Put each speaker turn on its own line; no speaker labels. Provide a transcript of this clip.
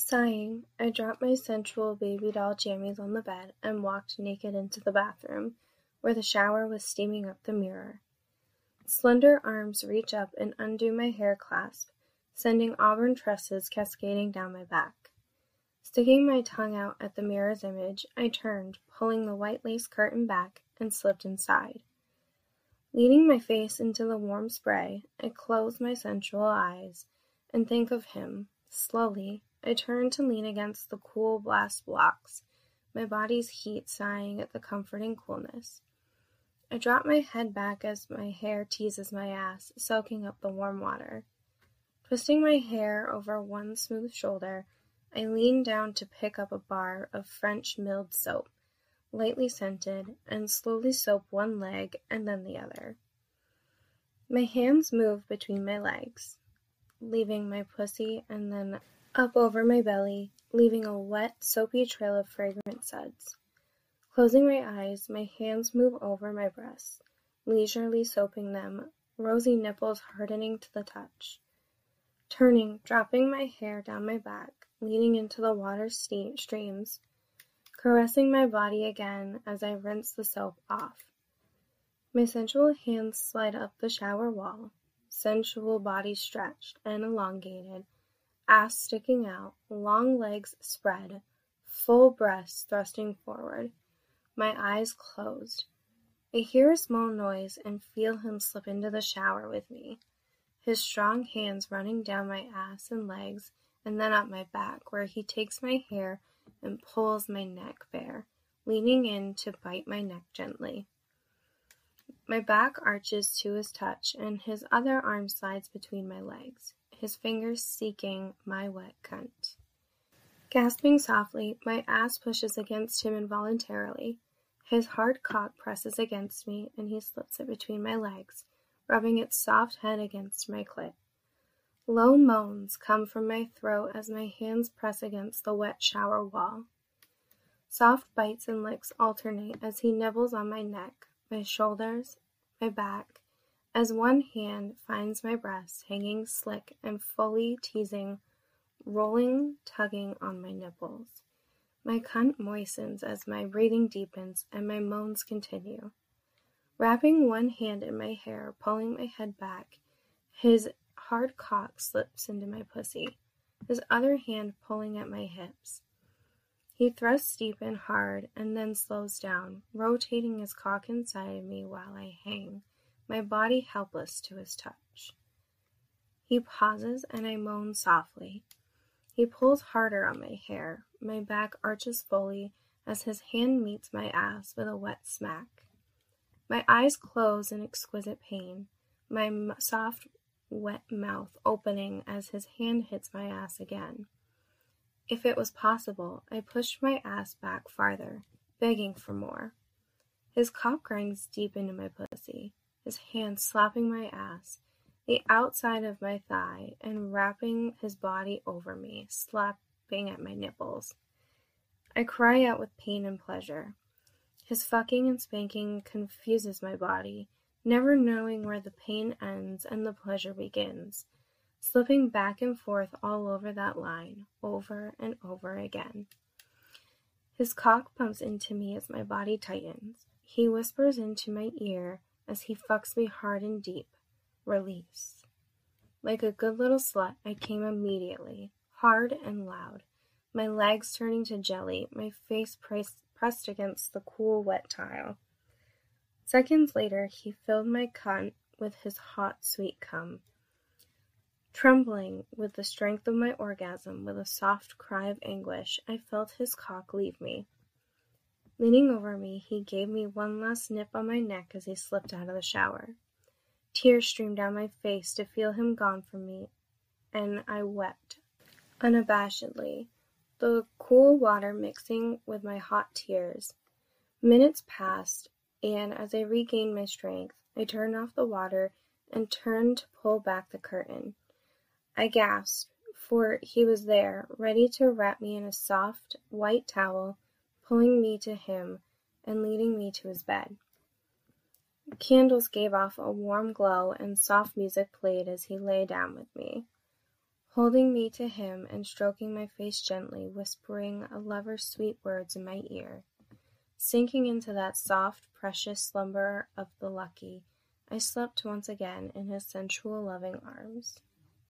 Sighing, I dropped my sensual baby doll jammies on the bed and walked naked into the bathroom, where the shower was steaming up the mirror. Slender arms reach up and undo my hair clasp, sending auburn tresses cascading down my back. Sticking my tongue out at the mirror's image, I turned, pulling the white lace curtain back, and slipped inside. Leaning my face into the warm spray, I close my sensual eyes and think of him. Slowly, I turn to lean against the cool blast blocks, my body's heat sighing at the comforting coolness. I drop my head back as my hair teases my ass, soaking up the warm water. Twisting my hair over one smooth shoulder, I lean down to pick up a bar of French milled soap lightly scented, and slowly soap one leg and then the other. My hands move between my legs, leaving my pussy and then up over my belly, leaving a wet, soapy trail of fragrant suds. Closing my eyes, my hands move over my breasts, leisurely soaping them, rosy nipples hardening to the touch. Turning, dropping my hair down my back, leaning into the water streams, caressing my body again as I rinse the soap off. My sensual hands slide up the shower wall, sensual body stretched and elongated, ass sticking out, long legs spread, full breasts thrusting forward, my eyes closed. I hear a small noise and feel him slip into the shower with me, his strong hands running down my ass and legs and then up my back, where he takes my hair and pulls my neck bare, leaning in to bite my neck gently. My back arches to his touch, and his other arm slides between my legs, his fingers seeking my wet cunt. Gasping softly, my ass pushes against him involuntarily. His hard cock presses against me, and he slips it between my legs, rubbing its soft head against my clit. Low moans come from my throat as my hands press against the wet shower wall. Soft bites and licks alternate as he nibbles on my neck, my shoulders, my back, as one hand finds my breast hanging slick and fully teasing, rolling, tugging on my nipples. My cunt moistens as my breathing deepens and my moans continue. Wrapping one hand in my hair, pulling my head back, his hard cock slips into my pussy, his other hand pulling at my hips. He thrusts deep and hard and then slows down, rotating his cock inside of me while I hang, my body helpless to his touch. He pauses and I moan softly. He pulls harder on my hair. My back arches fully as his hand meets my ass with a wet smack. My eyes close in exquisite pain. My soft wet mouth opening as his hand hits my ass again. If it was possible, I pushed my ass back farther, begging for more. His cock grinds deep into my pussy, his hand slapping my ass, the outside of my thigh, and wrapping his body over me, slapping at my nipples. I cry out with pain and pleasure. His fucking and spanking confuses my body, never knowing where the pain ends and the pleasure begins, slipping back and forth all over that line, over and over again. His cock bumps into me as my body tightens. He whispers into my ear as he fucks me hard and deep. Release. Like a good little slut, I came immediately, hard and loud, my legs turning to jelly, my face pressed against the cool, wet tile. Seconds later, he filled my cunt with his hot, sweet cum. Trembling with the strength of my orgasm, with a soft cry of anguish, I felt his cock leave me. Leaning over me, he gave me one last nip on my neck as he slipped out of the shower. Tears streamed down my face to feel him gone from me, and I wept unabashedly, the cool water mixing with my hot tears. Minutes passed, and as I regained my strength, I turned off the water and turned to pull back the curtain. I gasped, for he was there, ready to wrap me in a soft, white towel, pulling me to him and leading me to his bed. Candles gave off a warm glow and soft music played as he lay down with me. holding me to him and stroking my face gently, whispering a lover's sweet words in my ear. Sinking into that soft, precious slumber of the lucky, I slept once again in his sensual, loving arms.